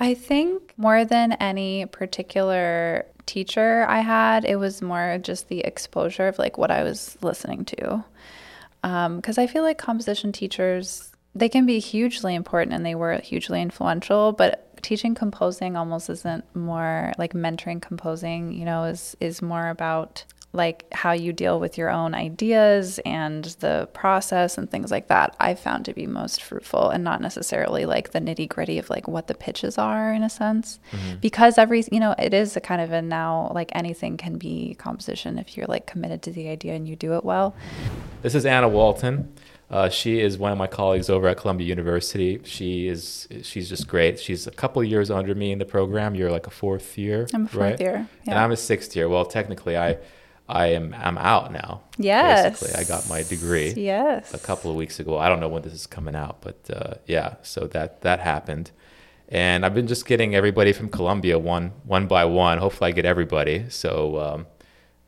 I think more than any particular teacher I had, it was more just the exposure of like what I was listening to. Um, because I feel like composition teachers, they can be hugely important and they were hugely influential, but teaching composing almost isn't more like mentoring composing, you know, is is more about like how you deal with your own ideas and the process and things like that i found to be most fruitful and not necessarily like the nitty gritty of like what the pitches are in a sense mm-hmm. because every you know it is a kind of a now like anything can be composition if you're like committed to the idea and you do it well this is anna walton uh, she is one of my colleagues over at Columbia University. She is she's just great. She's a couple years under me in the program. You're like a fourth year, I'm a fourth right? year, yeah. and I'm a sixth year. Well, technically, I I am I'm out now. Yes. Basically, I got my degree. Yes. A couple of weeks ago. I don't know when this is coming out, but uh, yeah. So that that happened, and I've been just getting everybody from Columbia one one by one. Hopefully, I get everybody. So um,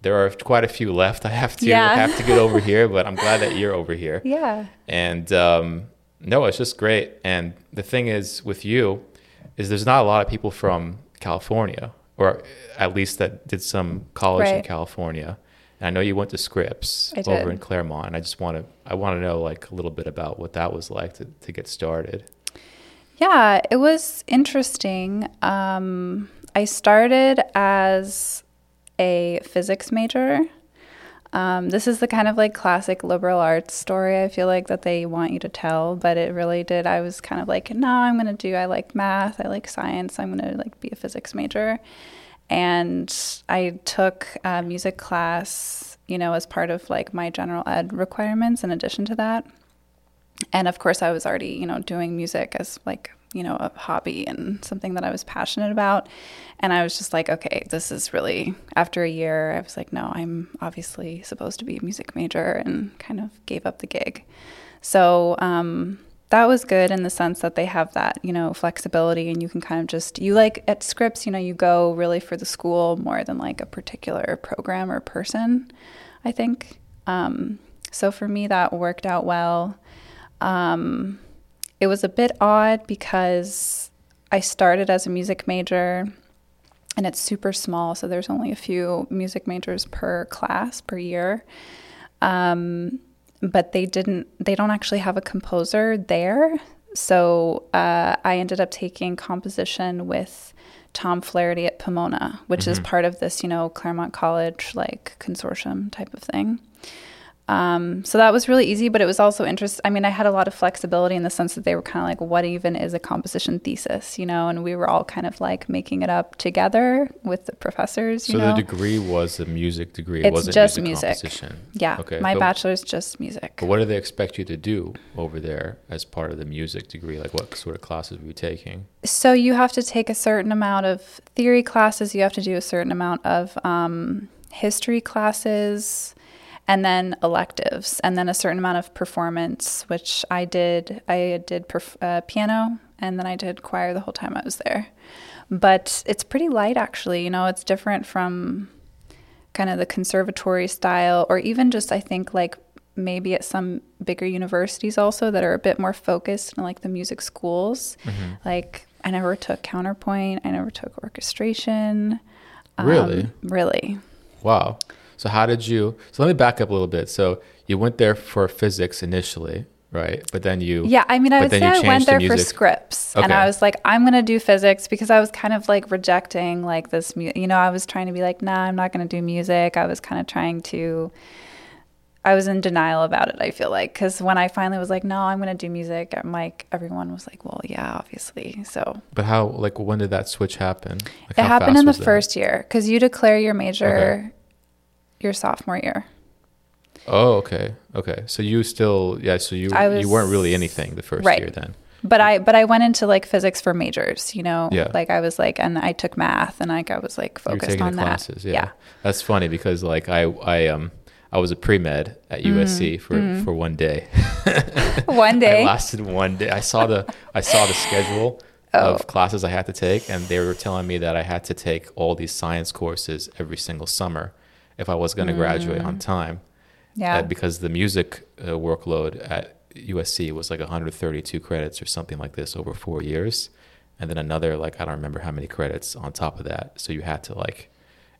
there are quite a few left. I have to yeah. have to get over here, but I'm glad that you're over here. Yeah. And um, no, it's just great. And the thing is with you, is there's not a lot of people from California or at least that did some college right. in California. And I know you went to Scripps over in Claremont. And I just want to I want to know like a little bit about what that was like to to get started. Yeah, it was interesting. Um, I started as a physics major. Um, this is the kind of like classic liberal arts story I feel like that they want you to tell, but it really did. I was kind of like, no, I'm going to do, I like math, I like science, I'm going to like be a physics major. And I took a music class, you know, as part of like my general ed requirements in addition to that. And of course, I was already, you know, doing music as like you know, a hobby and something that I was passionate about. And I was just like, okay, this is really, after a year, I was like, no, I'm obviously supposed to be a music major and kind of gave up the gig. So, um, that was good in the sense that they have that, you know, flexibility and you can kind of just, you like at Scripps, you know, you go really for the school more than like a particular program or person, I think. Um, so for me, that worked out well. Um, it was a bit odd because I started as a music major and it's super small, so there's only a few music majors per class per year. Um, but they didn't, they don't actually have a composer there. So uh, I ended up taking composition with Tom Flaherty at Pomona, which mm-hmm. is part of this, you know, Claremont College like consortium type of thing. Um, so that was really easy, but it was also interesting. I mean, I had a lot of flexibility in the sense that they were kind of like, what even is a composition thesis, you know? And we were all kind of like making it up together with the professors. so know? the degree was a music degree. It wasn't just music. music. Composition. Yeah. Okay. My but, bachelor's just music. But what do they expect you to do over there as part of the music degree? Like, what sort of classes were you taking? So you have to take a certain amount of theory classes. You have to do a certain amount of um, history classes and then electives, and then a certain amount of performance, which I did. I did perf- uh, piano, and then I did choir the whole time I was there. But it's pretty light, actually. You know, it's different from kind of the conservatory style, or even just I think like maybe at some bigger universities also that are a bit more focused on like the music schools. Mm-hmm. Like I never took counterpoint. I never took orchestration. Really? Um, really. Wow. So how did you? So let me back up a little bit. So you went there for physics initially, right? But then you yeah. I mean, I would say I went there for Scripps, okay. and I was like, I'm gonna do physics because I was kind of like rejecting like this. You know, I was trying to be like, nah, I'm not gonna do music. I was kind of trying to. I was in denial about it. I feel like because when I finally was like, no, I'm gonna do music, I'm like, everyone was like, well, yeah, obviously. So. But how? Like, when did that switch happen? Like, it happened in the first year because you declare your major. Okay your sophomore year. Oh, okay, okay. So you still, yeah. So you was, you weren't really anything the first right. year then. But I but I went into like physics for majors, you know. Yeah. Like I was like, and I took math, and like I was like focused on that. Classes, yeah. yeah. That's funny because like I I um I was a pre med at. USC for mm-hmm. for one day. one day. I lasted one day. I saw the I saw the schedule. Oh. Of classes I had to take, and they were telling me that I had to take all these science courses every single summer if I was going to mm. graduate on mm. time. Yeah. Uh, because the music uh, workload at USC was like 132 credits or something like this over four years. and then another like I don't remember how many credits on top of that. So you had to like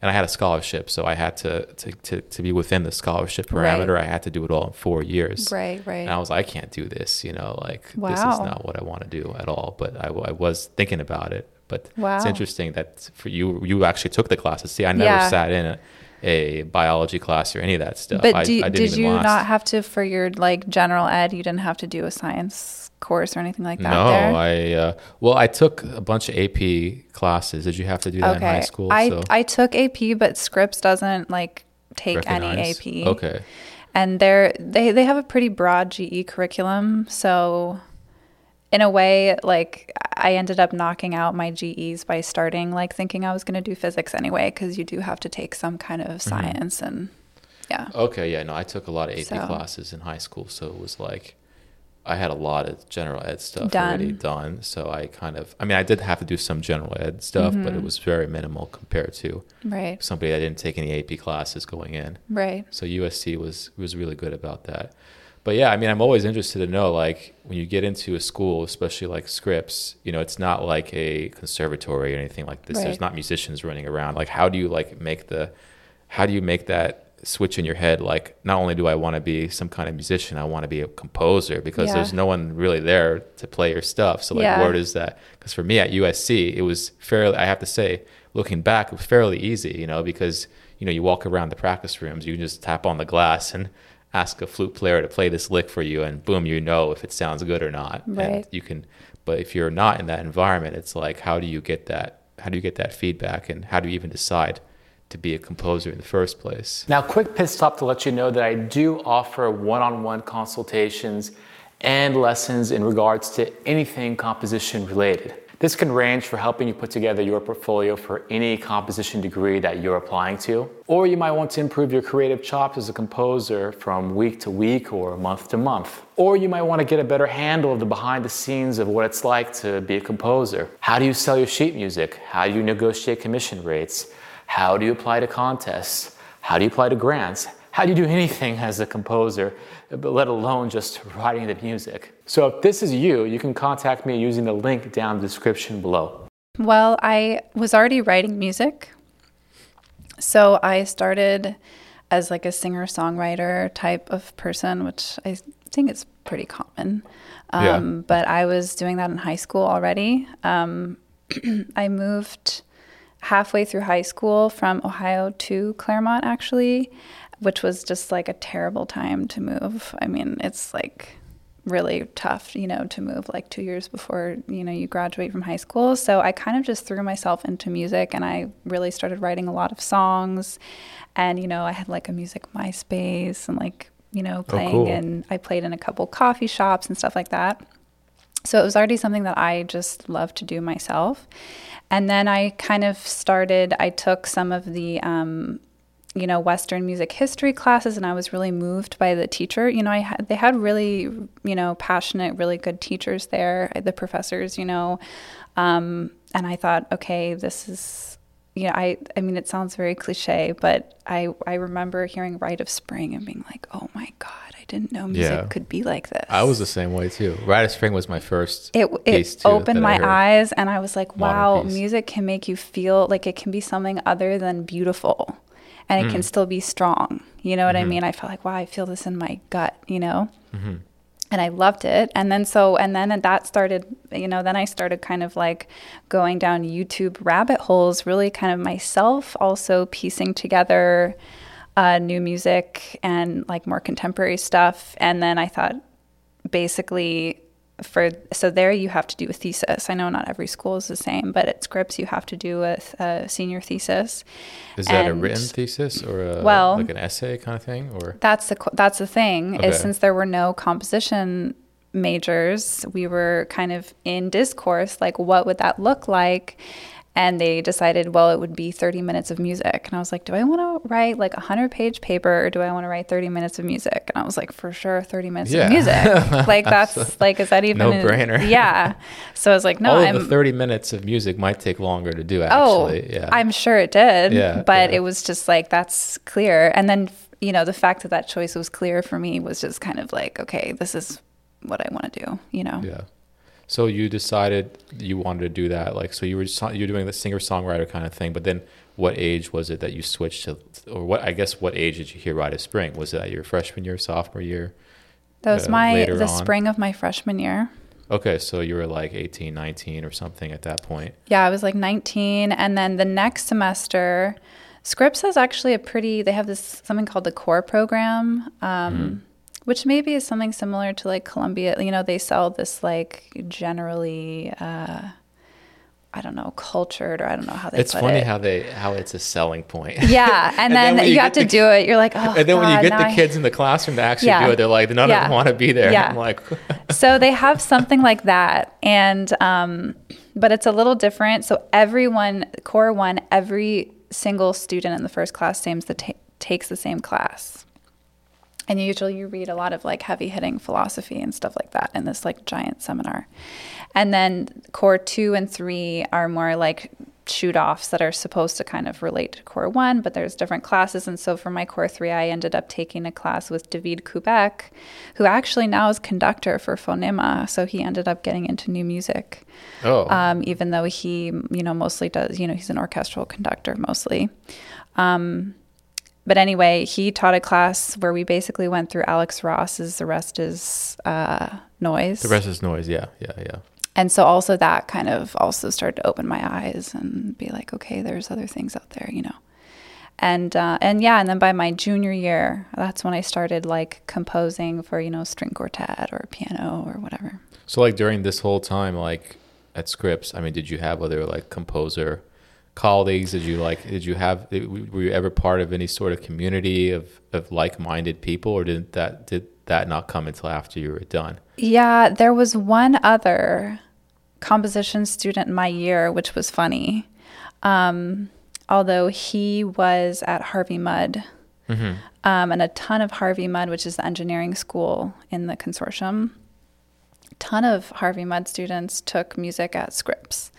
and I had a scholarship, so I had to to to, to be within the scholarship parameter. Right. I had to do it all in four years. Right, right. And I was like, I can't do this. You know, like wow. this is not what I want to do at all. But I, I was thinking about it. But wow. it's interesting that for you, you actually took the classes. See, I never yeah. sat in a, a, biology class or any of that stuff. But do, I, I did you last. not have to for your like general ed? You didn't have to do a science course or anything like that? No, there? I uh, well, I took a bunch of AP classes. Did you have to do that okay. in high school? I so? I took AP, but Scripps doesn't like take Recognize? any AP. Okay. And they're they they have a pretty broad GE curriculum, so in a way, like I ended up knocking out my GEs by starting like thinking I was going to do physics anyway, because you do have to take some kind of mm-hmm. science mm-hmm. and yeah. Okay, yeah, no, I took a lot of AP so. classes in high school, so it was like I had a lot of general ed stuff done. already done. So I kind of, I mean, I did have to do some general ed stuff, mm-hmm. but it mm-hmm. was very minimal compared to right. somebody that didn't take any AP classes going in. Right. So USC was was really good about that. But yeah, I mean, I'm always interested to know, like, when you get into a school, especially like Scripps, you know, it's not like a conservatory or anything like this. Right. There's not musicians running around. Like, how do you like make the, how do you make that switch in your head like not only do I want to be some kind of musician, I want to be a composer because yeah. there's no one really there to play your stuff. So like yeah. where does that because for me at USC it was fairly I have to say looking back it was fairly easy, you know, because you know you walk around the practice rooms, you just tap on the glass and ask a flute player to play this lick for you and boom you know if it sounds good or not. Right. And you can but if you're not in that environment it's like how do you get that how do you get that feedback and how do you even decide to be a composer in the first place. Now, quick pit stop to let you know that I do offer one on one consultations and lessons in regards to anything composition related. This can range for helping you put together your portfolio for any composition degree that you're applying to, or you might want to improve your creative chops as a composer from week to week or month to month. Or you might want to get a better handle of the behind the scenes of what it's like to be a composer. How do you sell your sheet music? How do you negotiate commission rates? How do you apply to contests? How do you apply to grants? How do you do anything as a composer, let alone just writing the music? So if this is you, you can contact me using the link down in the description below. Well, I was already writing music. So I started as like a singer songwriter type of person, which I think is pretty common. Um, yeah. But I was doing that in high school already. Um, I moved halfway through high school from Ohio to Claremont, actually, which was just like a terrible time to move. I mean, it's like really tough, you know, to move like two years before, you know, you graduate from high school. So I kind of just threw myself into music and I really started writing a lot of songs. And, you know, I had like a music MySpace and like, you know, oh, playing oh, cool. and I played in a couple coffee shops and stuff like that. So it was already something that I just loved to do myself. And then I kind of started, I took some of the, um, you know, Western music history classes, and I was really moved by the teacher. You know, I had, they had really, you know, passionate, really good teachers there, the professors, you know. Um, and I thought, okay, this is, you know, I, I mean, it sounds very cliche, but I, I remember hearing Rite of Spring and being like, oh my God, I didn't know music yeah. could be like this. I was the same way too. Rite of Spring was my first. It it opened my eyes, and I was like, "Wow, music can make you feel like it can be something other than beautiful, and it mm. can still be strong." You know what mm-hmm. I mean? I felt like, "Wow, I feel this in my gut," you know. Mm-hmm. And I loved it. And then so, and then that started, you know, then I started kind of like going down YouTube rabbit holes, really kind of myself also piecing together uh, new music and like more contemporary stuff. And then I thought basically for so there you have to do a thesis. I know not every school is the same, but at Scripps you have to do a, a senior thesis. Is that a written thesis or a, well, like an essay kind of thing, or that's the that's the thing okay. is since there were no composition majors, we were kind of in discourse like what would that look like, and they decided well it would be 30 minutes of music. And i was like do i want to write like a 100 page paper or do i want to write 30 minutes of music? And i was like for sure 30 minutes yeah. of music. Like that's like is that even no brainer yeah. So i was like no all I'm, the 30 minutes of music might take longer to do oh, actually. Oh, yeah. I'm sure it did. Yeah but yeah. it was just like that's clear. And then you know the fact that that choice was clear for me was just kind of like okay this is what i want to do you know? Yeah So you decided you wanted to do that, like so you were you're doing the singer songwriter kind of thing. But then, what age was it that you switched to, or what? I guess what age did you hear Rite of Spring? Was that your freshman year, sophomore year? That was uh, my the on? spring of my freshman year. Okay, so you were like 18, 19 or something at that point. Yeah, I was like 19 and then the next semester Scripps has actually a pretty they have this something called the core program. Um, mm-hmm. Which maybe is something similar to like Columbia. You know, they sell this like generally uh, I don't know, cultured or I don't know how they. It's funny it. how they how it's a selling point. Yeah, and, and then, then you, you have to do it. You're like, oh. And then God, when you get the I... kids in the classroom to actually yeah. do it, they're like, none yeah. of them want to be there. Yeah. I'm like, so they have something like that, and um, but it's a little different. So everyone, core one, every single student in the first class seems to t- takes the same class. And usually you read a lot of like heavy hitting philosophy and stuff like that in this like giant seminar. And then core two and three are more like shoot offs that are supposed to kind of relate to core one, but there's different classes. And so for my core three, I ended up taking a class with David Kubek, who actually now is conductor for Phonema. So he ended up getting into new music. Oh. Um, even though he, you know, mostly does, you know, he's an orchestral conductor mostly. Um, but anyway, he taught a class where we basically went through Alex Ross's The Rest is uh, Noise. The Rest is Noise, yeah, yeah, yeah. And so also that kind of also started to open my eyes and be like okay there's other things out there you know. And uh, and yeah and then by my junior year that's when i started like composing for you know string quartet or piano or whatever. So like during this whole time like at scripps i mean did you have other like composer colleagues did you like did you have were you ever part of any sort of community of of like-minded people or did that did that not come until after you were done yeah, there was one other composition student in my year, which was funny. Um, although he was at Harvey Mudd, mm-hmm. um, and a ton of Harvey Mudd, which is the engineering school in the consortium. A ton of Harvey Mudd students took music at Scripps.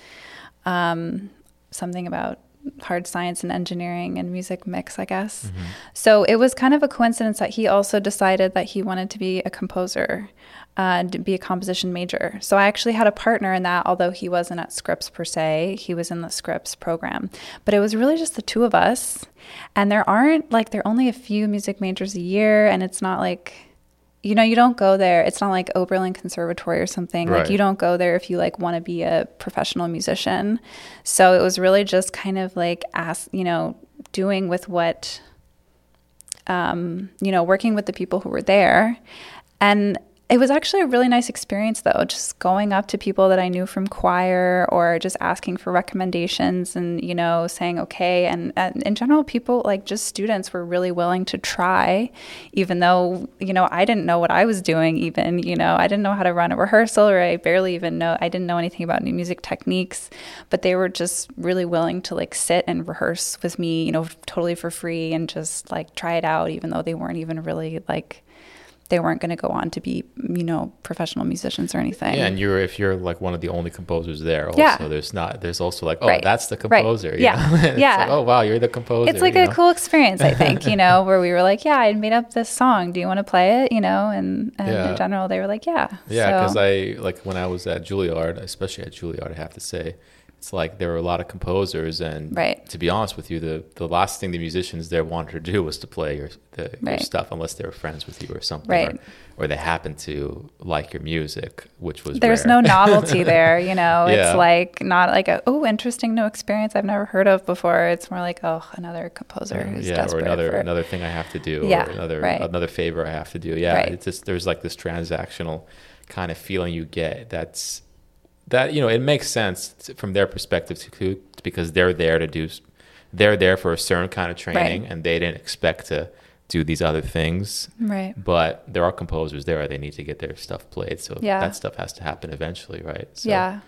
Um, something about hard science and engineering and music mix, I guess. Mm-hmm. So it was kind of a coincidence that he also decided that he wanted to be a composer uh, to be a composition major. So I actually had a partner in that, although he wasn't at Scripps per se. He was in the Scripps program. But it was really just the two of us. And there aren't, like, there are only a few music majors a year, and it's not like, you know, you don't go there. It's not like Oberlin Conservatory or something. Right. Like, you don't go there if you, like, want to be a professional musician. So it was really just kind of like, ask, you know, doing with what, um, you know, working with the people who were there. And it was actually a really nice experience, though, just going up to people that I knew from choir or just asking for recommendations and, you know, saying, okay. And, and, in general, people, like just students, were really willing to try, even though, you know, I didn't know what I was doing, even, you know, I didn't know how to run a rehearsal or I barely even know, I didn't know anything about new music techniques, but they were just really willing to like sit and rehearse with me, you know, totally for free and just like try it out, even though they weren't even really like, they weren't going to go on to be, you know, professional musicians or anything. Yeah, and you're if you're like one of the only composers there, also yeah. there's not there's also like, oh, right. that's the composer. Right. Yeah, yeah. Like, oh wow, you're the composer. It's like a know? cool experience, I think. You know, where we were like, yeah, I made up this song. Do you want to play it? You know, and, and yeah. in general, they were like, yeah. Yeah, because so. I like when I was at Juilliard, especially at Juilliard, I have to say it's like there were a lot of composers and right. to be honest with you the the last thing the musicians there wanted to do was to play your, the, right. your stuff unless they were friends with you or something right. or, or they happened to like your music which was there's rare. no novelty there you know yeah. it's like not like a oh interesting new experience i've never heard of before it's more like oh another composer who's yeah or another for... another thing i have to do yeah, or another another favor i have to do yeah it's just there's like this transactional kind of feeling you get that's that you know it makes sense from their perspective too because they're there to do they're there for a certain kind of training right. and they didn't expect to do these other things right but there are composers there they need to get their stuff played so yeah. that stuff has to happen eventually right so, yeah. yeah.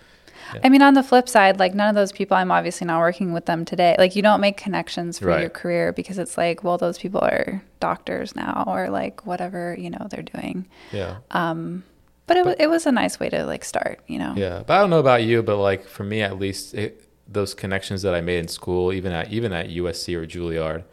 I mean, on the flip side, like none of those people, I'm obviously not working with them today. Like, you don't make connections for right. your career because it's like, well, those people are doctors now or like whatever, you know, they're doing. Yeah. Um, but it, but, it was a nice way to like start, you know. Yeah, but I don't know about you, but like for me at least, it, those connections that I made in school, even at even at USC or Juilliard,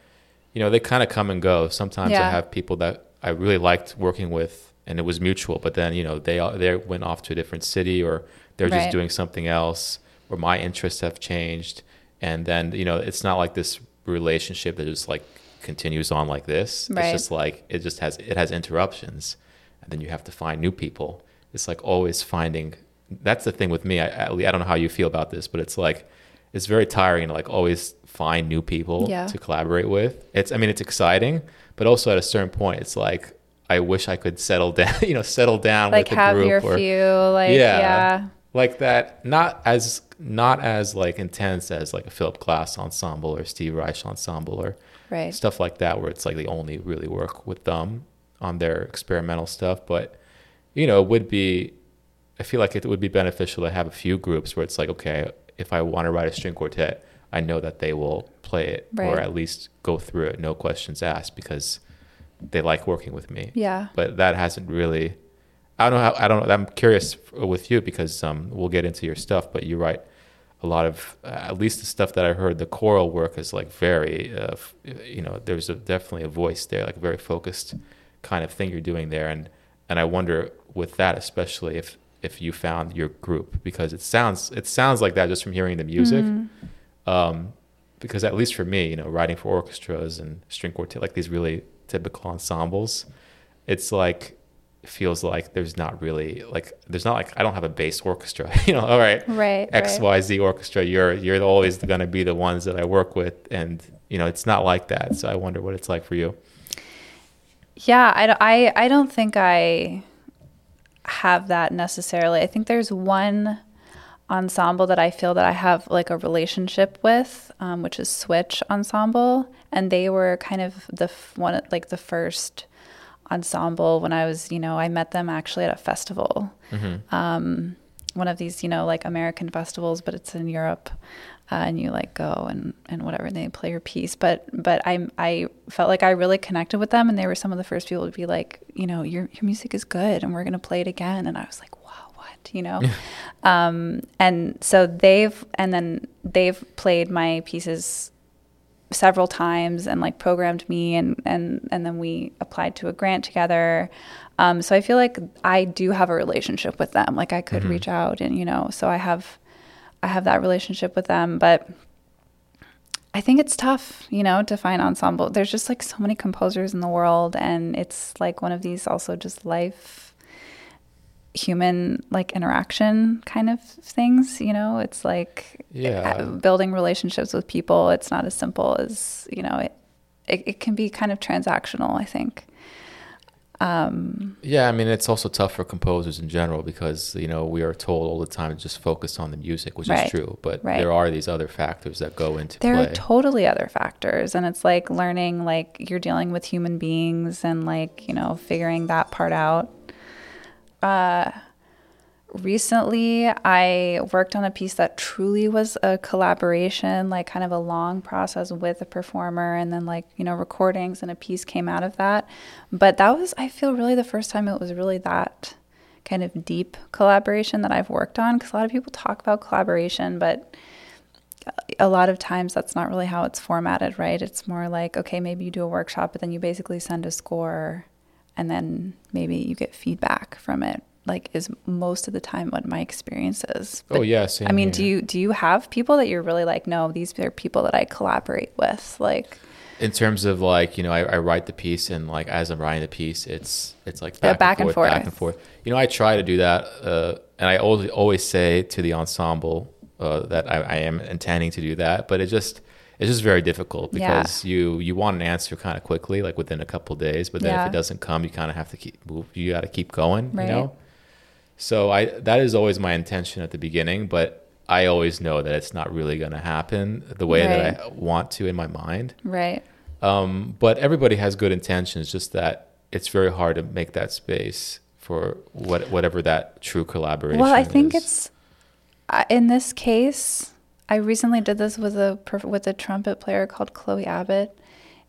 you know, they kind of come and go. Sometimes yeah. I have people that I really liked working with, and it was mutual. But then you know they they went off to a different city or they're Right. just doing something else or my interests have changed and then you know it's not like this relationship that just like continues on like this Right. it's just like it just has it has interruptions and then you have to find new people. It's like always finding that's the thing with me. I, I I don't know how you feel about this but it's like it's very tiring to like always find new people Yeah. to collaborate with. It's i mean it's exciting but also at a certain point it's like i wish i could settle down you know settle down like with the have group your or, few like yeah, like that not as not as like intense as like a philip glass ensemble or steve reich ensemble or right. stuff like that where it's like they only really work with them on their experimental stuff but you know it would be i feel like it would be beneficial to have a few groups where it's like okay if i want to write a string quartet i know that they will play it or at least go through it no questions asked because they like working with me. Yeah. But that hasn't really i don't know how i don't know i'm curious with you because um, we'll get into your stuff but you write a lot of uh, at least the stuff that i heard the choral work is like very uh, you know there's a, definitely a voice there like very focused kind of thing you're doing there and and i wonder with that especially if if you found your group because it sounds it sounds like that just from hearing the music um, because at least for me, you know, writing for orchestras and string quartet, like these really typical ensembles, it's like feels like there's not really like there's not like I don't have a bass orchestra, you know. All right, right X right. Y Z orchestra, you're you're always going to be the ones that I work with, and you know, it's not like that. So I wonder what it's like for you. Yeah, I, don't- I, I don't think I have that necessarily. I think there's one ensemble that I feel that I have like a relationship with, um, which is Switch Ensemble, and they were kind of the f- one like the first ensemble when I was, you know, I met them actually at a festival, um, one of these, you know, like American festivals, but it's in Europe, uh, and you like go and and whatever, and they play your piece. But but I I felt like I really connected with them, and they were some of the first people to be like, you know, your your music is good, and we're gonna play it again. And I was like, wow, what, you know. um, and so they've and then they've played my pieces several times and like programmed me and and and then we applied to a grant together um, so i feel like i do have a relationship with them like i could reach out and you know so i have i have that relationship with them but i think it's tough you know to find ensemble. There's just like so many composers in the world and it's like one of these also just life human like interaction kind of things you know? It's like Yeah. uh, building relationships with people it's not as simple as you know it it, it can be kind of transactional i think um Yeah, I mean, it's also tough for composers in general because you know we are told all the time to just focus on the music, which Right. is true. But Right. there are these other factors that go into there play. are totally other factors and it's like learning like you're dealing with human beings and like you know figuring that part out uh recently i worked on a piece that truly was a collaboration like kind of a long process with a performer and then like you know recordings and a piece came out of that but that was i feel really the first time it was really that kind of deep collaboration that i've worked on because a lot of people talk about collaboration but a lot of times that's not really how it's formatted, right? It's more like, okay, maybe you do a workshop, but then you basically send a score and then maybe you get feedback from it. Like is most of the time what my experience is. oh yeah, I mean, here. do you do you have people that you're really like, no, these are people that I collaborate with? Like in terms of like you know I, I write the piece and like as i'm writing the piece it's it's like Yeah, back, back and, and forth, back and forth you know i try to do that uh, and i always always say to the ensemble uh, that I, I am intending to do that but it just it's just very difficult Yeah. because you you want an answer kind of quickly like within a couple days but then Yeah. if it doesn't come you kind of have to keep move you got to keep going Right. you know so i that is always my intention at the beginning but i always know that it's not really going to happen the way that i want to in my mind right. um, but everybody has good intentions, just that it's very hard to make that space for what whatever that true collaboration. Well, I think is. it's in this case. I recently did this with a with a trumpet player called Chloe Abbott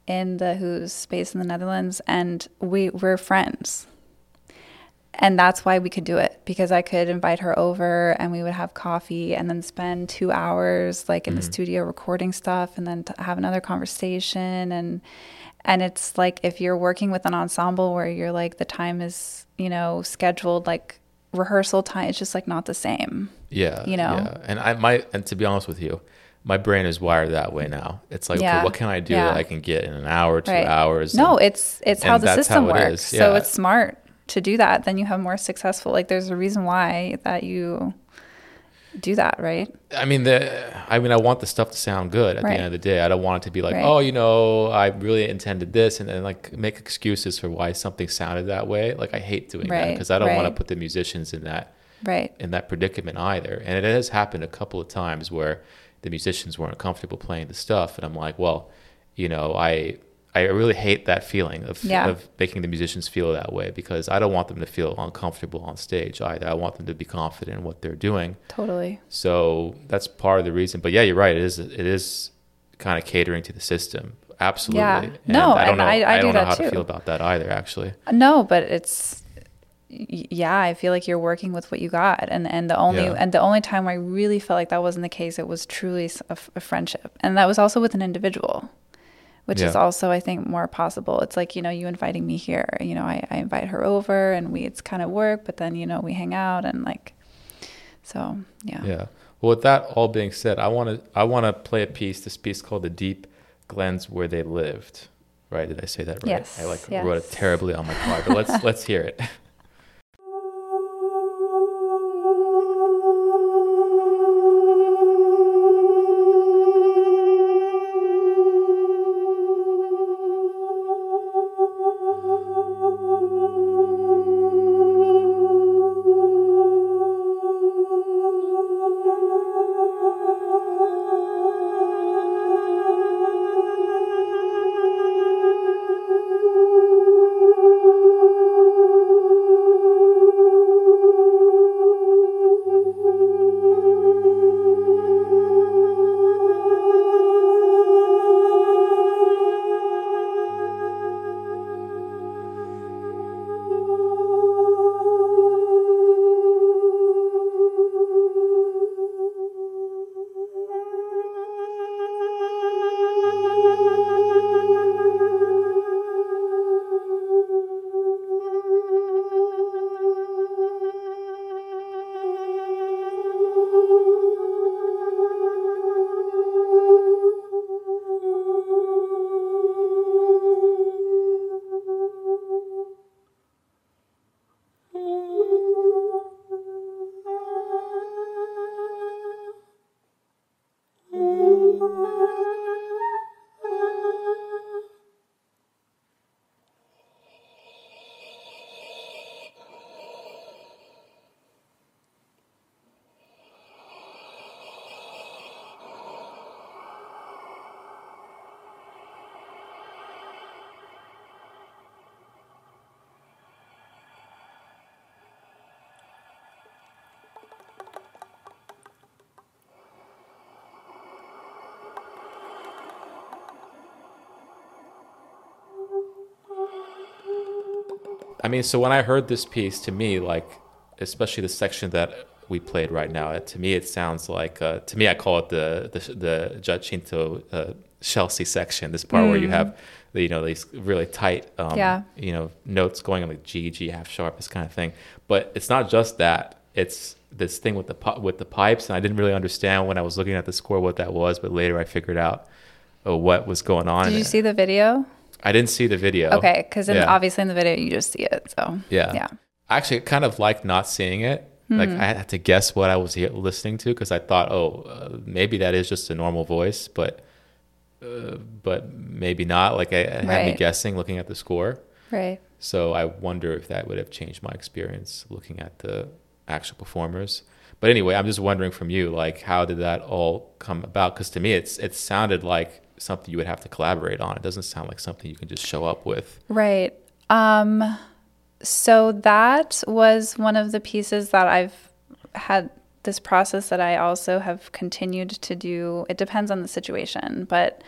in the who's based in the Netherlands, and we we're friends. And that's why we could do it because I could invite her over and we would have coffee and then spend two hours like in the mm-hmm. studio recording stuff and then have another conversation and and it's like if you're working with an ensemble where you're like the time is you know scheduled like rehearsal time it's just like not the same Yeah. You know? Yeah. And I might, and to be honest with you, my brain is wired that way now. It's like, Yeah. okay, what can I do Yeah. that I can get in an hour, two Right. hours? no and- it's it's how the system how works is, so it's smart to do that then you have more successful like there's a reason why that you do that right I mean, the, I mean, I want the stuff to sound good at Right. the end of the day. I don't want it to be like, Right. oh, you know, I really intended this, and then like make excuses for why something sounded that way. Like I hate doing that because I don't want to put the musicians in that right in that predicament either. And it has happened a couple of times where the musicians weren't comfortable playing the stuff, and I'm like, well, you know, I I really hate that feeling of Yeah. of making the musicians feel that way because I don't want them to feel uncomfortable on stage either. I want them to be confident in what they're doing. totally So that's part of the reason. But yeah, you're right. It is it is kind of catering to the system. Absolutely. Yeah. And No, I don't know. I- I do don't know that how too. to feel about that either. Actually. No, but it's yeah, I feel like you're working with what you got, and and the only Yeah. and the only time I really felt like that wasn't the case, it was truly a friendship, and that was also with an individual, which is also I think more possible. It's like you know you inviting me here, you know I, I invite her over, and we it's kind of work, but then you know we hang out and like, so yeah, Yeah. Well, with that all being said, I want to I want to play a piece. This piece called "The Deep Glens Where They Lived." Right? Did I say that right? Yes, I like yes. wrote it terribly on my card, but let's let's hear it. I mean, so when I heard this piece, to me, like, especially the section that we played right now, to me, it sounds like, uh, to me, I call it the the, the Giacinto uh, Scelsi section. This part where you have, the, you know, these really tight, um, Yeah. you know, notes going on like G, G half sharp, this kind of thing. But it's not just that. It's this thing with the with the pipes, and I didn't really understand when I was looking at the score what that was. But later, I figured out uh, what was going on. Did you see the video? I didn't see the video. Okay, because Yeah. obviously in the video you just see it, so Yeah. yeah, I Actually, kind of like not seeing it. Like Hmm. I had to guess what I was listening to because I thought, oh, uh, maybe that is just a normal voice, but uh, but maybe not. Like I, it had me guessing looking at the score. right. So I wonder if that would have changed my experience looking at the actual performers. But anyway, I'm just wondering from you, like, how did that all come about? Because to me, it's it sounded like something you would have to collaborate on. It doesn't sound like something you can just show up with. Right. Um, so that was one of the pieces that I've had this process that I also have continued to do. It depends on the situation, but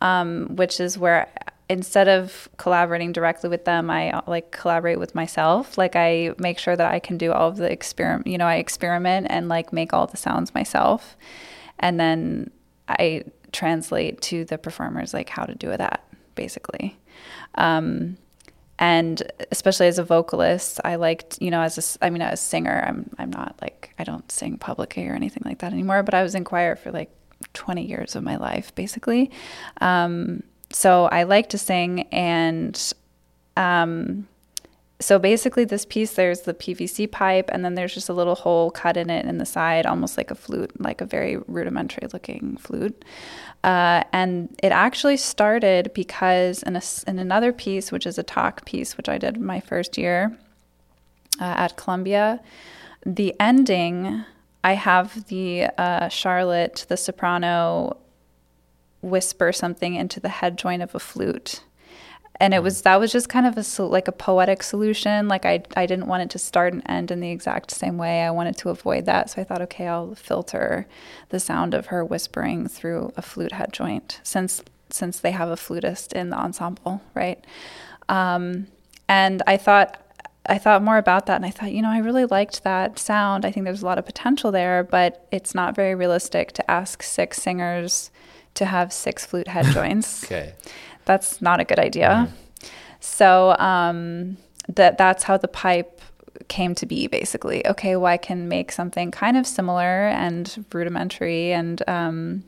um, which is where instead of collaborating directly with them, I like collaborate with myself. Like I make sure that I can do all of the experiment. You know, I experiment and like make all the sounds myself, and then I translate to the performers like how to do that basically. Um, and especially as a vocalist, I liked, you know, as a, I mean, as a singer, I'm, I'm not like, I don't sing publicly or anything like that anymore, but I was in choir for like 20 years of my life, basically. Um, so I like to sing and, um, so basically this piece there's the pvc pipe and then there's just a little hole cut in it in the side almost like a flute like a very rudimentary looking flute. Uh, and it actually started because in, a, in another piece which is a talk piece which i did my first year uh, at columbia the ending i have the uh, charlotte the soprano whisper something into the head joint of a flute and it was that was just kind of a like a poetic solution. Like i i didn't want it to start and end in the exact same way. I wanted to avoid that. So i thought okay i'll filter the sound of her whispering through a flute head joint since since they have a flutist in the ensemble right? Um, and i thought I thought more about that and I thought, you know, I really liked that sound. I think there's a lot of potential there, but it's not very realistic to ask six singers to have six flute head joints. okay that's not a good idea. Mm-hmm. So um, that that's how the pipe came to be basically. Okay, well, I can make something kind of similar and rudimentary and um,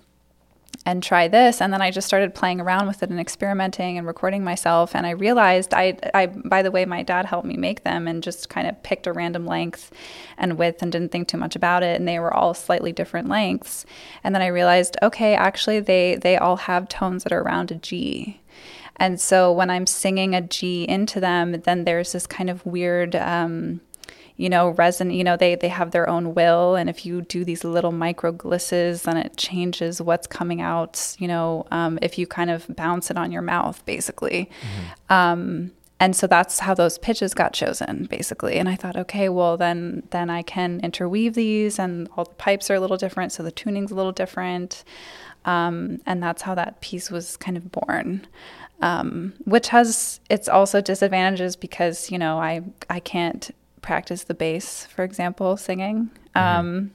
and try this and then i just started playing around with it and experimenting and recording myself and i realized i i by the way my dad helped me make them and just kind of picked a random length and width and didn't think too much about it and they were all slightly different lengths and then i realized okay actually they they all have tones that are around a g and so when I'm singing a G into them, then there's this kind of weird, um, you know, resin, you know, they, they have their own will. And if you do these little micro glisses, then it changes what's coming out, you know, um, if you kind of bounce it on your mouth, basically. Mm-hmm. Um, and so that's how those pitches got chosen basically and i thought okay well then then i can interweave these and all the pipes are a little different so the tuning's a little different um, and that's how that piece was kind of born um, which has its also disadvantages because you know I I can't practice the bass, for example, singing. Mm-hmm. Um,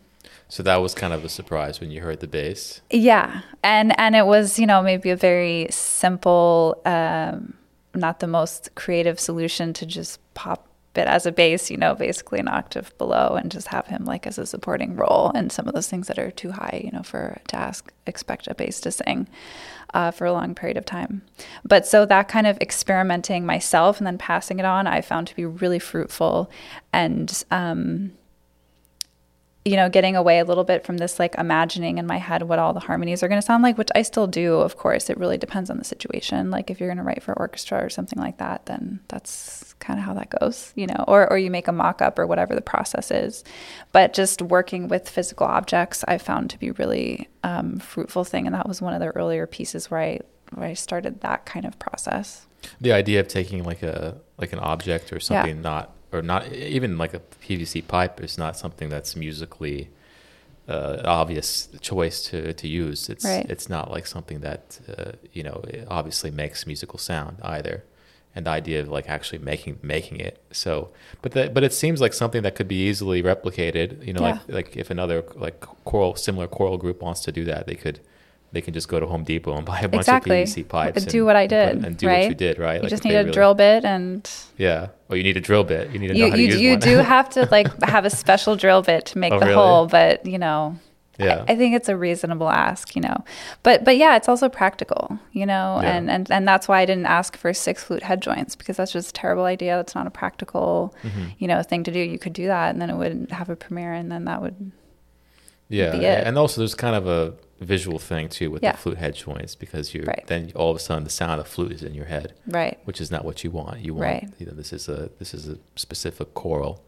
so that was kind of a surprise when you heard the bass. Yeah, and and it was you know maybe a very simple, um, not the most creative solution to just pop it as a bass, you know, basically an octave below, and just have him like as a supporting role and some of those things that are too high, you know, for to ask expect a bass to sing uh, for a long period of time. But so that kind of experimenting myself and then passing it on, I found to be really fruitful and, um, you know, getting away a little bit from this like imagining in my head what all the harmonies are going to sound like, which I still do, of course. It really depends on the situation. Like if you're going to write for orchestra or something like that, then that's kind of how that goes, you know, or, or you make a mock up or whatever the process is. But just working with physical objects, I found to be really um, fruitful thing. And that was one of the earlier pieces where I, where I started that kind of process. The idea of taking like a, like an object or something yeah. not or not even like a PVC pipe is not something that's musically uh, obvious choice to, to use. It's right. it's not like something that uh, you know obviously makes musical sound either, and the idea of like actually making making it. So, but that but it seems like something that could be easily replicated. You know, yeah. like like if another like choral similar choral group wants to do that, they could they can just go to Home Depot and buy a bunch exactly. of PVC pipes. And do what I did. And, and do right? what you did, right? You like just need a really, drill bit and. Yeah. Well, you need a drill bit. You need to you, know how to you, use you one. do have to like have a special drill bit to make oh, the really? hole, but you know. Yeah. I, I, think it's a reasonable ask, you know. But but yeah, it's also practical, you know, yeah. and, and and that's why I didn't ask for six flute head joints because that's just a terrible idea. That's not a practical, mm-hmm. you know, thing to do. You could do that and then it would have a premiere and then that would yeah, and also there's kind of a visual thing too with yeah. the flute head joints because you right. then all of a sudden the sound of flute is in your head, right? Which is not what you want. You want right. you know this is a this is a specific choral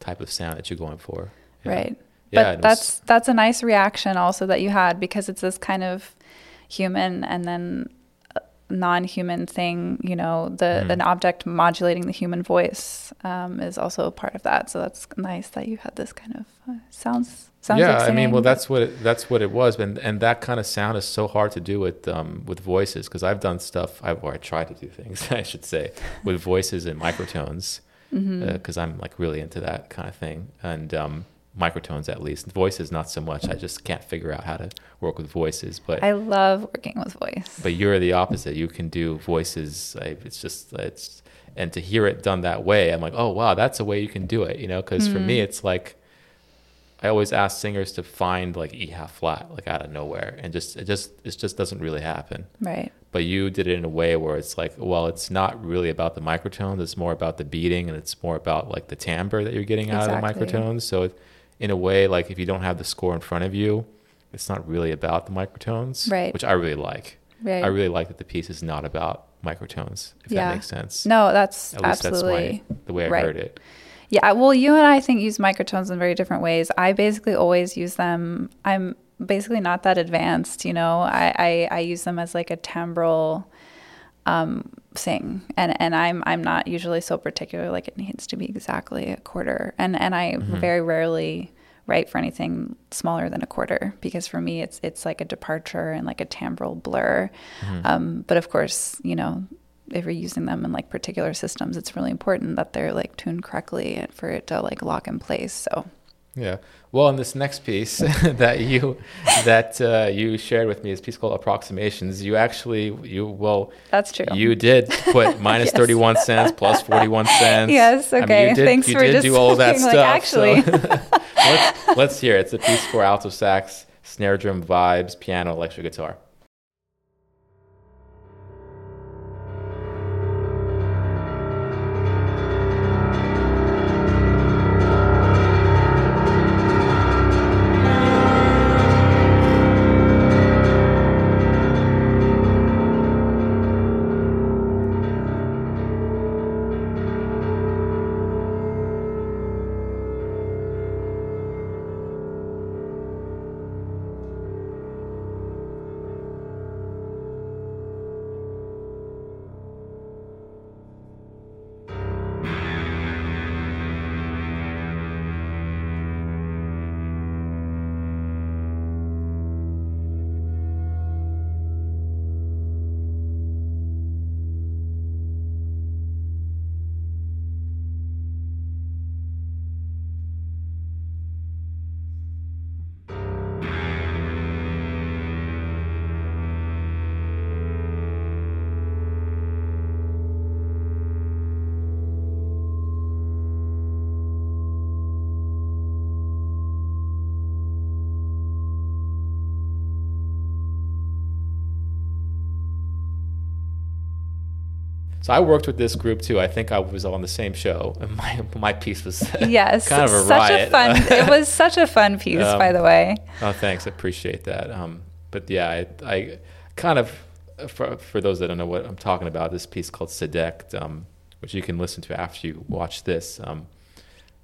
type of sound that you're going for, yeah. right? Yeah, but that's was, that's a nice reaction also that you had because it's this kind of human and then non-human thing you know the mm. an object modulating the human voice um, is also a part of that so that's nice that you had this kind of uh, sounds sounds yeah like i mean well that's what it, that's what it was and and that kind of sound is so hard to do with um, with voices because i've done stuff I've, or i try to do things i should say with voices and microtones because mm-hmm. uh, i'm like really into that kind of thing and um, microtones at least. Voices not so much. I just can't figure out how to work with voices. But I love working with voice. But you're the opposite. You can do voices. It's just it's and to hear it done that way, I'm like, oh wow, that's a way you can do it. You know, because mm-hmm. for me, mm-hmm. it's like I always ask singers to find like E half flat like out of nowhere, and just it just it just doesn't really happen. Right. But you did it in a way where it's like, well, it's not really about the microtones. It's more about the beating, and it's more about like the timbre that you're getting out exactly. of the microtones. So in a way, like if you don't have the score in front of you, it's not really about the microtones, right? Which I really like. Right. I really like that the piece is not about microtones. If yeah. that makes sense. No, that's At least absolutely that's my, the way I right. heard it. Yeah, well, you and I think use microtones in very different ways. I basically always use them. I'm basically not that advanced, you know. I I, I use them as like a timbral um, thing, and and I'm I'm not usually so particular. Like it needs to be exactly a quarter, and and I mm-hmm. very rarely write for anything smaller than a quarter because for me it's it's like a departure and like a timbral blur. Mm-hmm. Um, but of course, you know, if you're using them in like particular systems, it's really important that they're like tuned correctly for it to like lock in place. So yeah. Well, in this next piece that you that uh, you shared with me, is piece called approximations. You actually you well that's true. You did put minus yes. thirty one cents plus forty one cents. Yes. Okay. I mean, did, Thanks for just do all that like, stuff. Actually, so let's let's hear it. It's a piece for alto sax, snare drum, vibes, piano, electric guitar. So I worked with this group too. I think I was on the same show, and my my piece was yes, kind of a such riot. A fun, it was such a fun piece, um, by the way. Oh, thanks. I appreciate that. Um, but yeah, I, I kind of for for those that don't know what I'm talking about, this piece called Sedect, um, which you can listen to after you watch this. Um,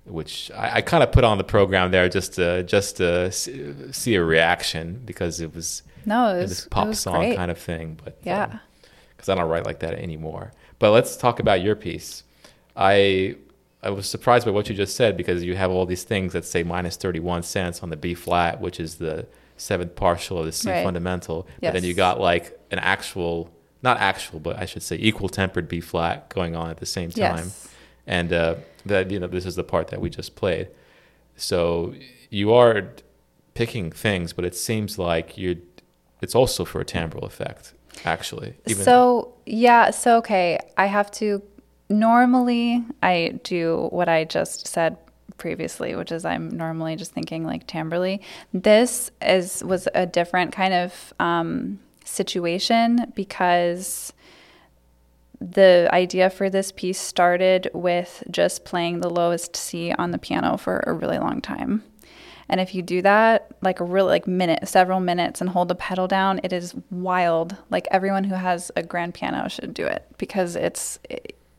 which I, I kind of put on the program there just to just to see a reaction because it was no, it was, this pop song great. kind of thing. But yeah, because um, I don't write like that anymore. But let's talk about your piece. I I was surprised by what you just said because you have all these things that say minus 31 cents on the B flat, which is the seventh partial of the C right. fundamental. Yes. But then you got like an actual, not actual, but I should say equal tempered B flat going on at the same time. Yes. And uh, that, you know, this is the part that we just played. So you are picking things, but it seems like you're, it's also for a timbral effect actually. so yeah, so okay, I have to. Normally, I do what I just said previously, which is I'm normally just thinking like timbrely. This is was a different kind of um, situation because the idea for this piece started with just playing the lowest C on the piano for a really long time. And if you do that like a real like minute, several minutes and hold the pedal down, it is wild. Like everyone who has a grand piano should do it because it's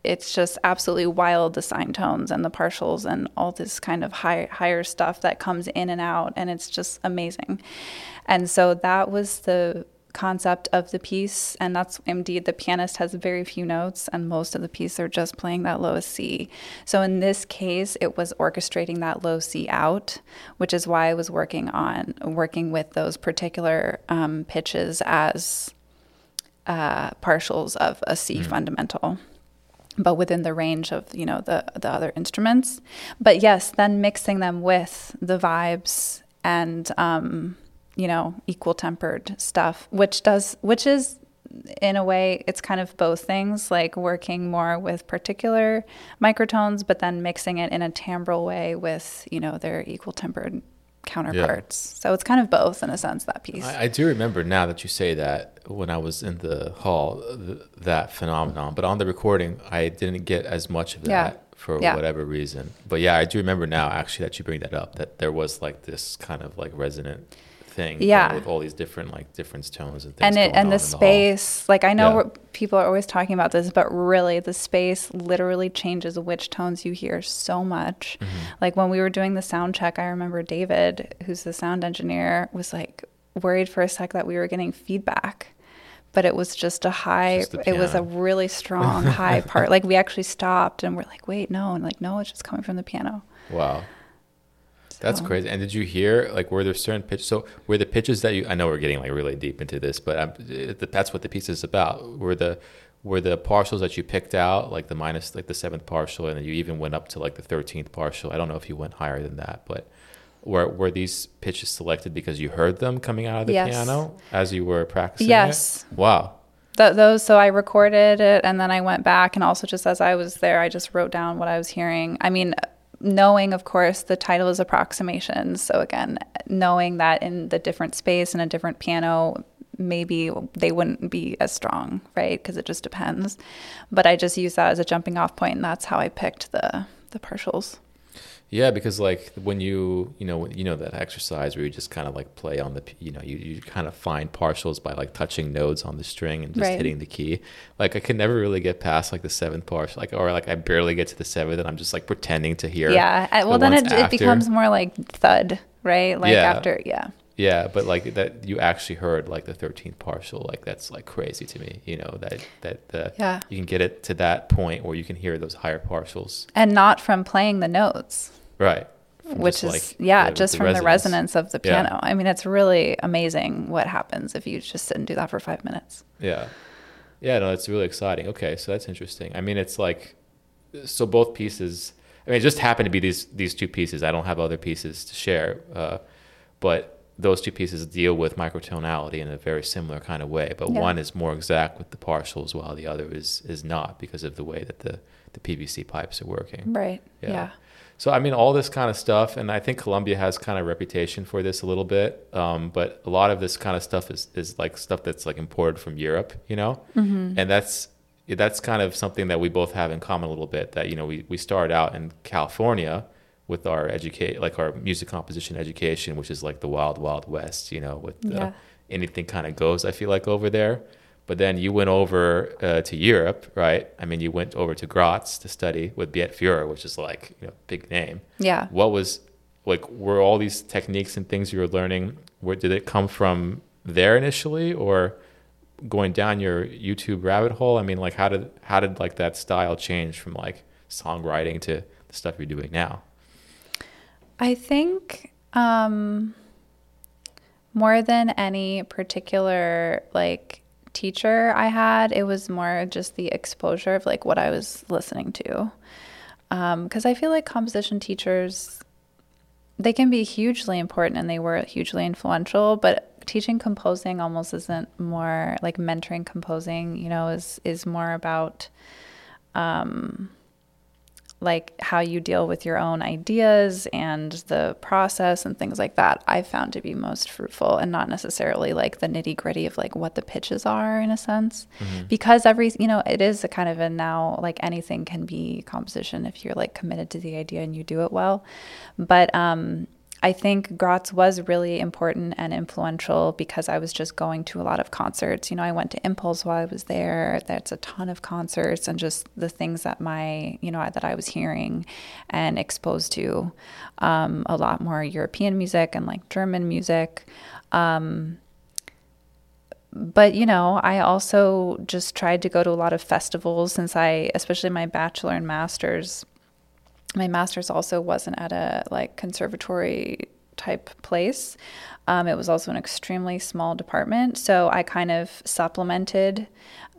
it's just absolutely wild the sine tones and the partials and all this kind of high, higher stuff that comes in and out and it's just amazing. And so that was the concept of the piece, and that's indeed the pianist has very few notes, and most of the piece are just playing that low C. So in this case, it was orchestrating that low C out, which is why I was working on working with those particular um, pitches as uh, partials of a C mm. fundamental. but within the range of you know the the other instruments. But yes, then mixing them with the vibes and um, you know equal tempered stuff, which does which is in a way it's kind of both things like working more with particular microtones but then mixing it in a timbral way with you know their equal tempered counterparts yeah. so it's kind of both in a sense that piece I, I, do remember now that you say that when i was in the hall th- that phenomenon but on the recording i didn't get as much of that yeah. for yeah. whatever reason but yeah i do remember now actually that you bring that up that there was like this kind of like resonant thing. Yeah. With all these different like different tones and things. And it and the space. The like I know yeah. people are always talking about this, but really the space literally changes which tones you hear so much. Mm-hmm. Like when we were doing the sound check, I remember David, who's the sound engineer, was like worried for a sec that we were getting feedback but it was just a high just it was a really strong high part like we actually stopped and we're like wait no and like no it's just coming from the piano wow that's oh. crazy. And did you hear like were there certain pitches? So were the pitches that you? I know we're getting like really deep into this, but um, I'm, that's what the piece is about. Were the were the partials that you picked out like the minus like the seventh partial, and then you even went up to like the thirteenth partial? I don't know if you went higher than that, but were were these pitches selected because you heard them coming out of the yes. piano as you were practicing? Yes. It? Wow. Th- those so I recorded it and then I went back and also just as I was there I just wrote down what I was hearing. I mean knowing, of course, the title is approximations. So again, knowing that in the different space and a different piano, maybe they wouldn't be as strong, right? Because it just depends. But I just use that as a jumping off point, and that's how I picked the the partials. Yeah, because like when you you know you know that exercise where you just kind of like play on the you know you, you kind of find partials by like touching nodes on the string and just right. hitting the key. Like I could never really get past like the seventh partial, like or like I barely get to the seventh and I'm just like pretending to hear. Yeah, well the then it, it becomes more like thud, right? Like yeah. after yeah. Yeah, but like that you actually heard like the 13th partial, like that's like crazy to me, you know, that that the yeah. you can get it to that point where you can hear those higher partials. And not from playing the notes. Right. From Which is like yeah, the, just the from resonance. the resonance of the piano. Yeah. I mean, it's really amazing what happens if you just sit and do that for 5 minutes. Yeah. Yeah, no, it's really exciting. Okay, so that's interesting. I mean, it's like so both pieces I mean, it just happened to be these these two pieces. I don't have other pieces to share. Uh, but those two pieces deal with microtonality in a very similar kind of way, but yeah. one is more exact with the partials, while the other is is not because of the way that the the PVC pipes are working. Right. Yeah. yeah. So I mean, all this kind of stuff, and I think Columbia has kind of reputation for this a little bit. Um, but a lot of this kind of stuff is is like stuff that's like imported from Europe, you know, mm-hmm. and that's that's kind of something that we both have in common a little bit. That you know, we we started out in California with our educate like our music composition education, which is like the wild wild west, you know, with yeah. anything kind of goes. I feel like over there. But then you went over uh, to Europe, right? I mean, you went over to Graz to study with Beat Furrer, which is like you know big name. Yeah. What was like? Were all these techniques and things you were learning? Where did it come from there initially, or going down your YouTube rabbit hole? I mean, like how did how did like that style change from like songwriting to the stuff you're doing now? I think um, more than any particular like teacher I had, it was more just the exposure of like what I was listening to. Because um, I feel like composition teachers, they can be hugely important and they were hugely influential, but teaching composing almost isn't more like mentoring composing. You know, is is more about. Um, like how you deal with your own ideas and the process and things like that i found to be most fruitful and not necessarily like the nitty gritty of like what the pitches are in a sense mm-hmm. because every you know it is a kind of a now like anything can be composition if you're like committed to the idea and you do it well but um I think Graz was really important and influential because I was just going to a lot of concerts. You know, I went to Impuls while I was there. That's a ton of concerts and just the things that my, you know, that I was hearing and exposed to. Um, a lot more European music and like German music. Um, but you know, I also just tried to go to a lot of festivals since I, especially my bachelor and master's my master's also wasn't at a like conservatory type place. Um, it was also an extremely small department. So I kind of supplemented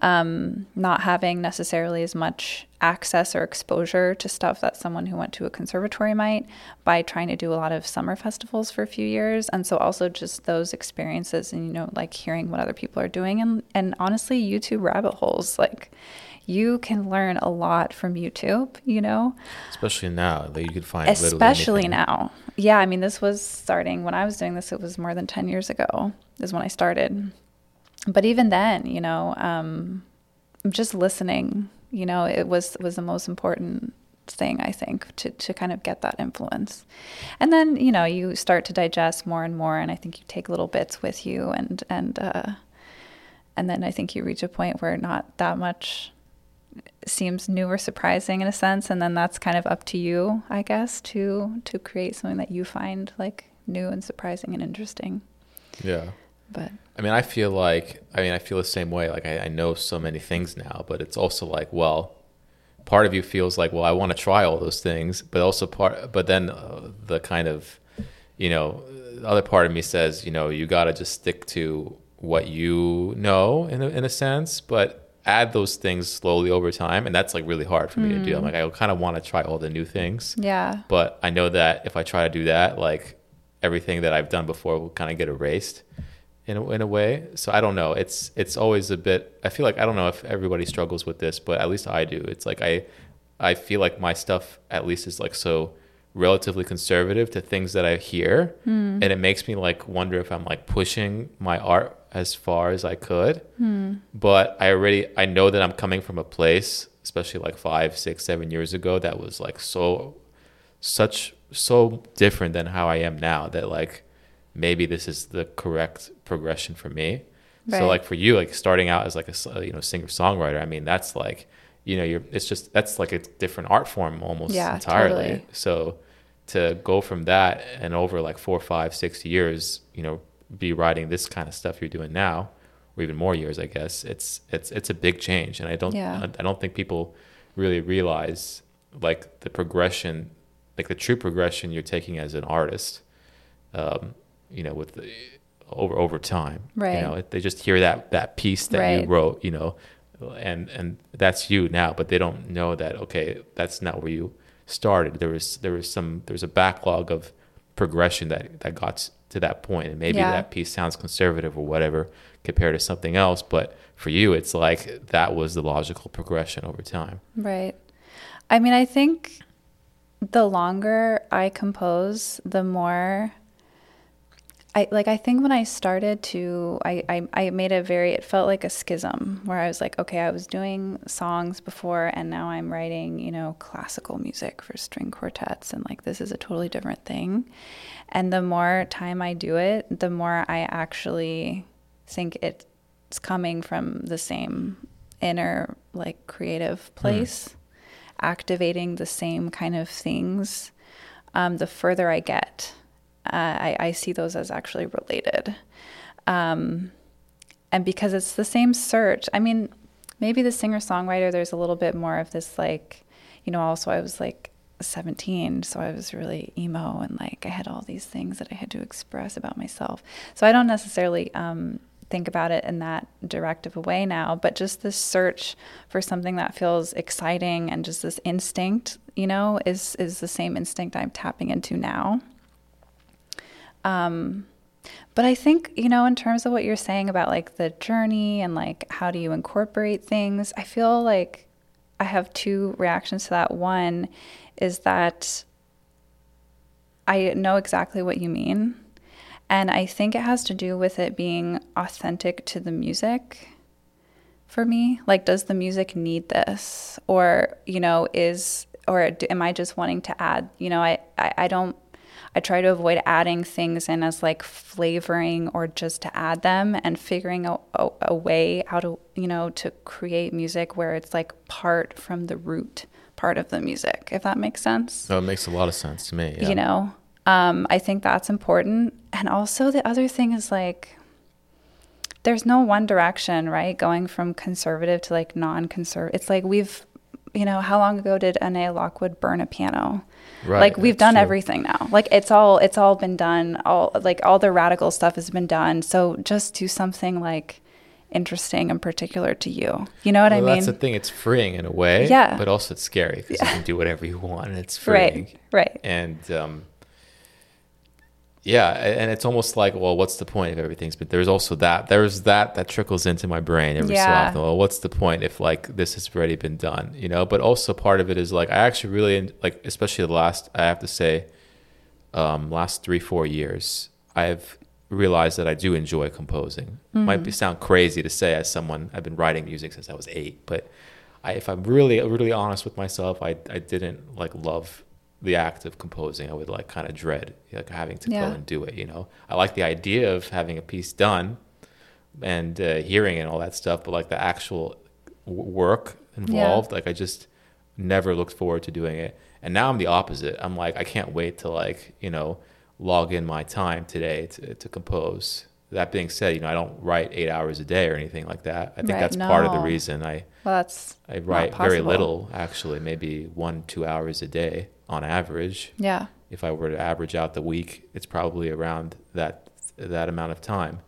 um, not having necessarily as much access or exposure to stuff that someone who went to a conservatory might by trying to do a lot of summer festivals for a few years and so also just those experiences and you know like hearing what other people are doing and and honestly youtube rabbit holes like you can learn a lot from youtube you know? Especially now that you could find especially now. Yeah i mean this was starting when i was doing this it was more than 10 years ago is when i started. But even then, you know, um, just listening, you know, it was was the most important thing I think to to kind of get that influence. And then, you know, you start to digest more and more and I think you take little bits with you and and uh and then I think you reach a point where not that much seems new or surprising in a sense and then that's kind of up to you, I guess, to to create something that you find like new and surprising and interesting. Yeah. But I mean, I feel like I mean, I feel the same way. Like I, I know so many things now, but it's also like, well, part of you feels like, well, I want to try all those things, but also part, but then uh, the kind of, you know, the other part of me says, you know, you got to just stick to what you know in a, in a sense, but add those things slowly over time. And that's like really hard for me mm. to do. I'm mm. like, I kind of want to try all the new things. Yeah. But I know that if I try to do that, like everything that I've done before will kind of get erased in a, in a way. So I don't know. It's it's always a bit. I feel like I don't know if everybody struggles with this, but at least I do. It's like I I feel like my stuff at least is like so relatively conservative to things that I hear, mm. and it makes me like wonder if I'm like pushing my art as far as I could. Mm. But I already I know that I'm coming from a place, especially like five, six, seven years ago, that was like so such so different than how I am now. That like maybe this is the correct progression for me. Right. So like for you, like starting out as like a you know singer songwriter, I mean that's like you know you're it's just that's like a different art form almost yeah, entirely. Totally. So to go from that and over like four, five, six years, you know, be writing this kind of stuff you're doing now, or even more years, I guess it's it's it's a big change, and I don't yeah. I don't think people really realize like the progression, like the true progression you're taking as an artist. Um, you know, with the, over over time. Right. You know, they just hear that that piece that right. you wrote, you know, and and that's you now, but they don't know that okay, that's not where you started. There was there was some there's a backlog of progression that that got to that point, and maybe yeah. that piece sounds conservative or whatever compared to something else, but for you, it's like that was the logical progression over time. Right. I mean, I think the longer I compose, the more I like I think when I started to I, I, I made a very it felt like a schism where I was like, okay, I was doing songs before and now I'm writing, you know, classical music for string quartets and like this is a totally different thing. And the more time I do it, the more I actually think it's coming from the same inner like creative hmm. place, mm. activating the same kind of things. Um, the further I get I, I, see those as actually related. Um, and because it's the same search, I mean, maybe the singer songwriter, there's a little bit more of this, like, you know, also I was like 17, so I was really emo and like I had all these things that I had to express about myself. So I don't necessarily um, think about it in that directive a way now, but just this search for something that feels exciting and just this instinct, you know, is is the same instinct I'm tapping into now. Um, but I think, you know, in terms of what you're saying about like the journey and like how do you incorporate things, I feel like I have two reactions to that. One is that I know exactly what you mean. And I think it has to do with it being authentic to the music for me. Like, does the music need this? Or, you know, is, or am I just wanting to add? You know, I, I, I don't I try to avoid adding things in as like flavoring or just to add them and figuring a, a, a way how to, you know, to create music where it's like part from the root part of the music, if that makes sense. No, it makes a lot of sense to me. Yeah. You know, um, I think that's important. And also, the other thing is like, there's no one direction, right? Going from conservative to like non conservative. It's like we've you know, how long ago did Annea Lockwood burn a piano? Right, like we've done true. everything now. Like it's all it's all been done. All like all the radical stuff has been done. So just do something like interesting and particular to you. You know what Well, I mean? that's the thing. It's freeing in a way. Yeah. But also it's scary because you can do whatever you want and it's freeing. right. Right. And um, yeah, and it's almost like, well, what's the point if everything's? But there's also that. There's that that trickles into my brain every so often. Well, what's the point if like this has already been done? You know. But also part of it is like I actually really like, especially the last. I have to say, um, last three four years, I've realized that I do enjoy composing. Might be sound crazy to say as someone I've been writing music since I was eight, but I, if I'm really really honest with myself, I I didn't like love the act of composing. I would like kind of dread like having to Yeah. go and do it. You know, I like the idea of having a piece done and uh, hearing it and all that stuff, but like the actual w- work involved, like I just never looked forward to doing it. And now I'm the opposite. I'm like I can't wait to like you know log in my time today to to compose. That being said, you know I don't write eight hours a day or anything like that. I think Right, that's part of the reason I Well, that's I write very little actually, maybe one two hours a day on average. Yeah. If I were to average out the week, it's probably around that that amount of time,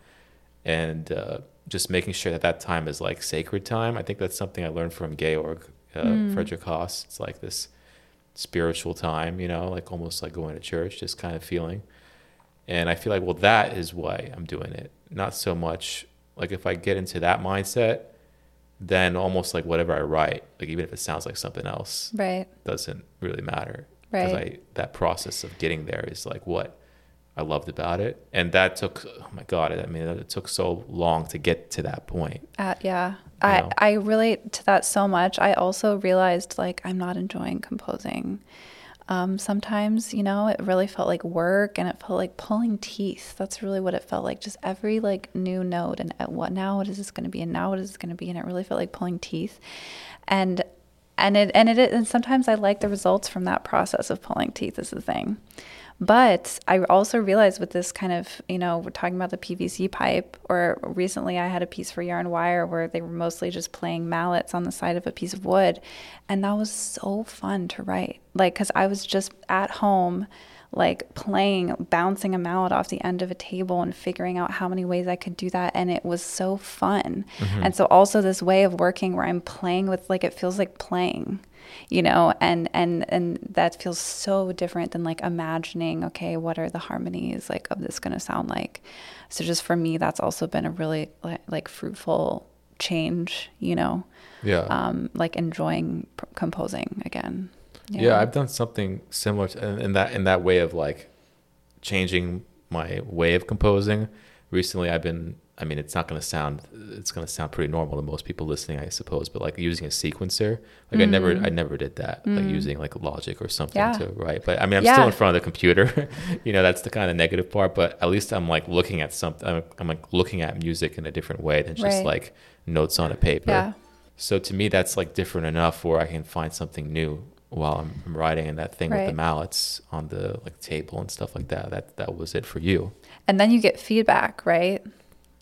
and uh, just making sure that that time is like sacred time. I think that's something I learned from Georg uh, Hmm. Friedrich Haas. It's like this spiritual time, you know, like almost like going to church, just kind of feeling. And I feel like, well, that is why I'm doing it. Not so much like if I get into that mindset, then almost like whatever I write, like even if it sounds like something else, Right. doesn't really matter. Right. I that process of getting there is like what I loved about it, and that took oh my god, I mean it took so long to get to that point. Uh, yeah. You I, know? I relate to that so much. I also realized like I'm not enjoying composing. Um, sometimes, you know, it really felt like work and it felt like pulling teeth. That's really what it felt like. Just every like new note and at what now what is this going to be and now what is this going to be and it really felt like pulling teeth. And and it and it and sometimes I like the results from that process of pulling teeth is the thing. But I also realized with this kind of, you know, we're talking about the PVC pipe, or recently I had a piece for Yarn Wire where they were mostly just playing mallets on the side of a piece of wood. And that was so fun to write. Like, because I was just at home, like playing, bouncing a mallet off the end of a table and figuring out how many ways I could do that. And it was so fun. Mm-hmm. And so, also, this way of working where I'm playing with, like, it feels like playing you know and and and that feels so different than like imagining okay what are the harmonies like of this going to sound like so just for me that's also been a really like, like fruitful change you know Yeah, um like enjoying pr- composing again yeah, I've done something similar to, in in that in that way of like changing my way of composing. Recently, I've been. I mean, it's not going to sound. It's going to sound pretty normal to most people listening, I suppose. But like using a sequencer, like I never, I never did that. Like using like Logic or something Mm. Yeah. to write. But I mean, I'm Yeah. still in front of the computer. you know, that's the kind of negative part. But at least I'm like looking at something. I'm, I'm like looking at music in a different way than just Right. like notes on a paper. Yeah. So to me, that's like different enough where I can find something new while I'm, I'm writing. And that thing with the mallets on the like table and stuff like that, that that was it for you, and then you get feedback right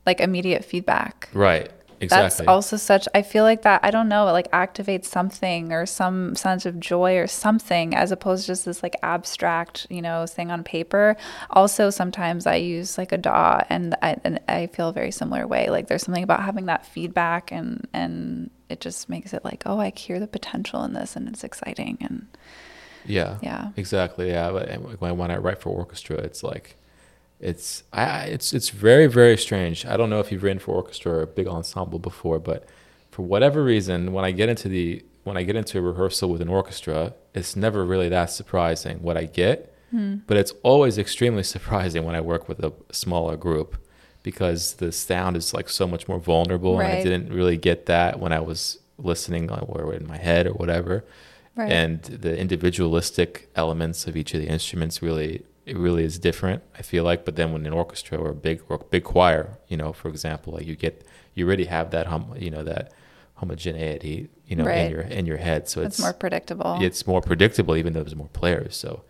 like immediate feedback right? Exactly. That's also such, I feel like that, I don't know, it like activates something or some sense of joy or something as opposed to just this like abstract, you know, thing on paper. Also, sometimes I use like a DAW and I, and I feel a very similar way. Like there's something about having that feedback and, and it just makes it like, oh, I hear the potential in this and it's exciting. And Yeah. Yeah. Exactly. Yeah. But when when I write for orchestra, it's like, it's I it's it's very very strange. I don't know if you've written for orchestra or a big ensemble before, but for whatever reason, when I get into the when I get into a rehearsal with an orchestra, it's never really that surprising what I get. Hmm. But it's always extremely surprising when I work with a smaller group because the sound is like so much more vulnerable, and I didn't really get that when I was listening or in my head or whatever Right. and the individualistic elements of each of the instruments really it really is different i feel like but then when an orchestra or a big or big choir you know for example like you get you already have that hum you know that homogeneity you know in your in your head. So it's it's more predictable. it's more predictable even though there's more players. So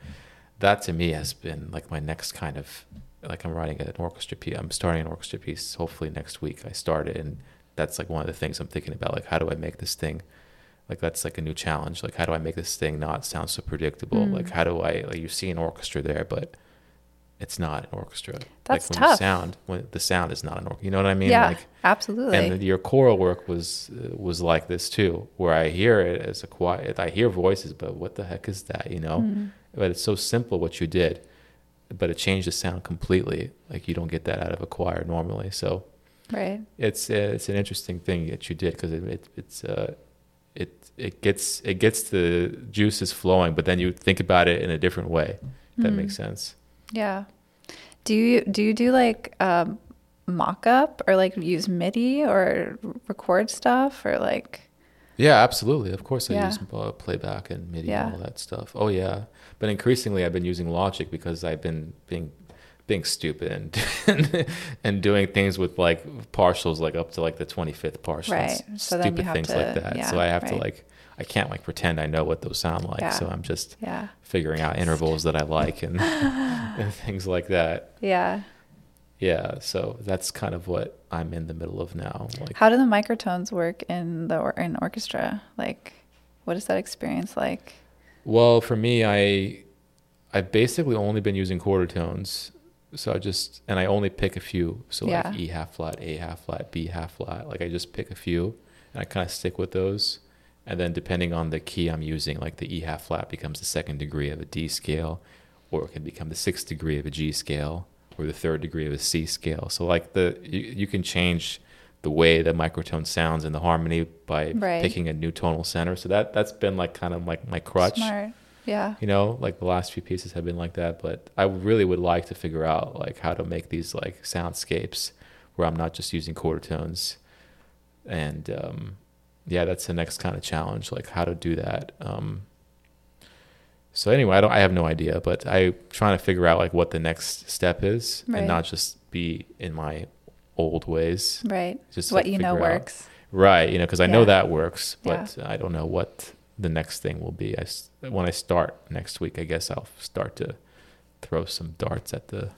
that to me has been like my next kind of like i'm writing an orchestra piece i'm starting an orchestra piece hopefully next week. I start it and that's like one of the things i'm thinking about like how do i make this thing like that's like a new challenge. Like how do I make this thing not sound so predictable? Mm. Like how do I like you see an orchestra there, but it's not an orchestra. That's like when tough. The sound when the sound is not an orchestra. You know what I mean? yeah, Like absolutely. and your choral work was uh, was like this too, where I hear it as a quiet. I hear voices, but what the heck is that? You know. Mm. But it's so simple what you did, but it changed the sound completely. Like you don't get that out of a choir normally. So right. it's uh, it's an interesting thing that you did because it, it it's uh it gets it gets the juices flowing, but then you think about it in a different way. If that makes sense. Yeah. Do you do you do like um, mock up or like use MIDI or record stuff or like Yeah, absolutely. Of course, I Yeah. use uh, playback and MIDI Yeah. and all that stuff. Oh yeah, but increasingly I've been using Logic because I've been being being stupid and and doing things with like partials like up to like the twenty fifth partial, Right. So then you stupid have things to- like that. yeah, so I have to like I can't like pretend I know what those sound like. Yeah. So I'm just yeah figuring out intervals that I like and, and things like that. yeah? Yeah, so that's kind of what I'm in the middle of now. Like How do the microtones work in the or- in orchestra? Like, what is that experience like? Well, for me, I I've basically only been using quarter tones. So I just and I only pick a few. So Yeah. like E half flat, A half flat, B half flat. Like I just pick a few and I kind of stick with those. And then depending on the key I'm using, like the E half flat becomes the second degree of a D scale, or it can become the sixth degree of a G scale, or the third degree of a C scale. So like the you, you can change the way the microtone sounds in the harmony by Right. picking a new tonal center. So that that's been like kind of like my crutch Smart. Yeah. you know like the last few pieces have been like that but i really would like to figure out like how to make these like soundscapes where i'm not just using quarter tones and um yeah that's the next kind of challenge like how to do that um so anyway i don't i have no idea but I'm trying to figure out like what the next step is Right. and not just be in my old ways Right. just what you know out- works. Right, you know, because I know that works, but I don't know what the next thing will be. I when I start next week, I guess I'll start to throw some darts at the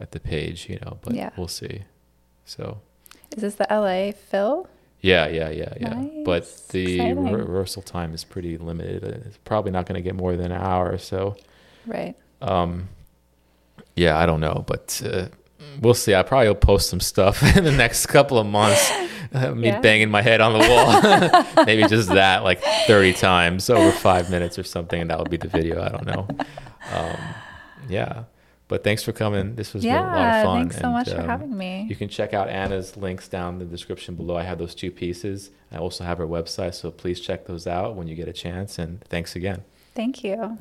at the page, you know. But Yeah. we'll see. So Is this the LA Phil? yeah, yeah, yeah, yeah. But the re- rehearsal time is pretty limited. It's probably not going to get more than an hour or so. Right. Um, yeah, I don't know, but uh, we'll see. I probably will post some stuff in the next couple of months. Me Yeah. banging my head on the wall, maybe just that, like thirty times over five minutes or something, and that would be the video. I don't know. Um, yeah, but thanks for coming. This was really a lot of Yeah. fun. Thanks so and, much for um, having me. You can check out Anna's links down in the description below. I have those two pieces. I also have her website, so please check those out when you get a chance. And thanks again. Thank you.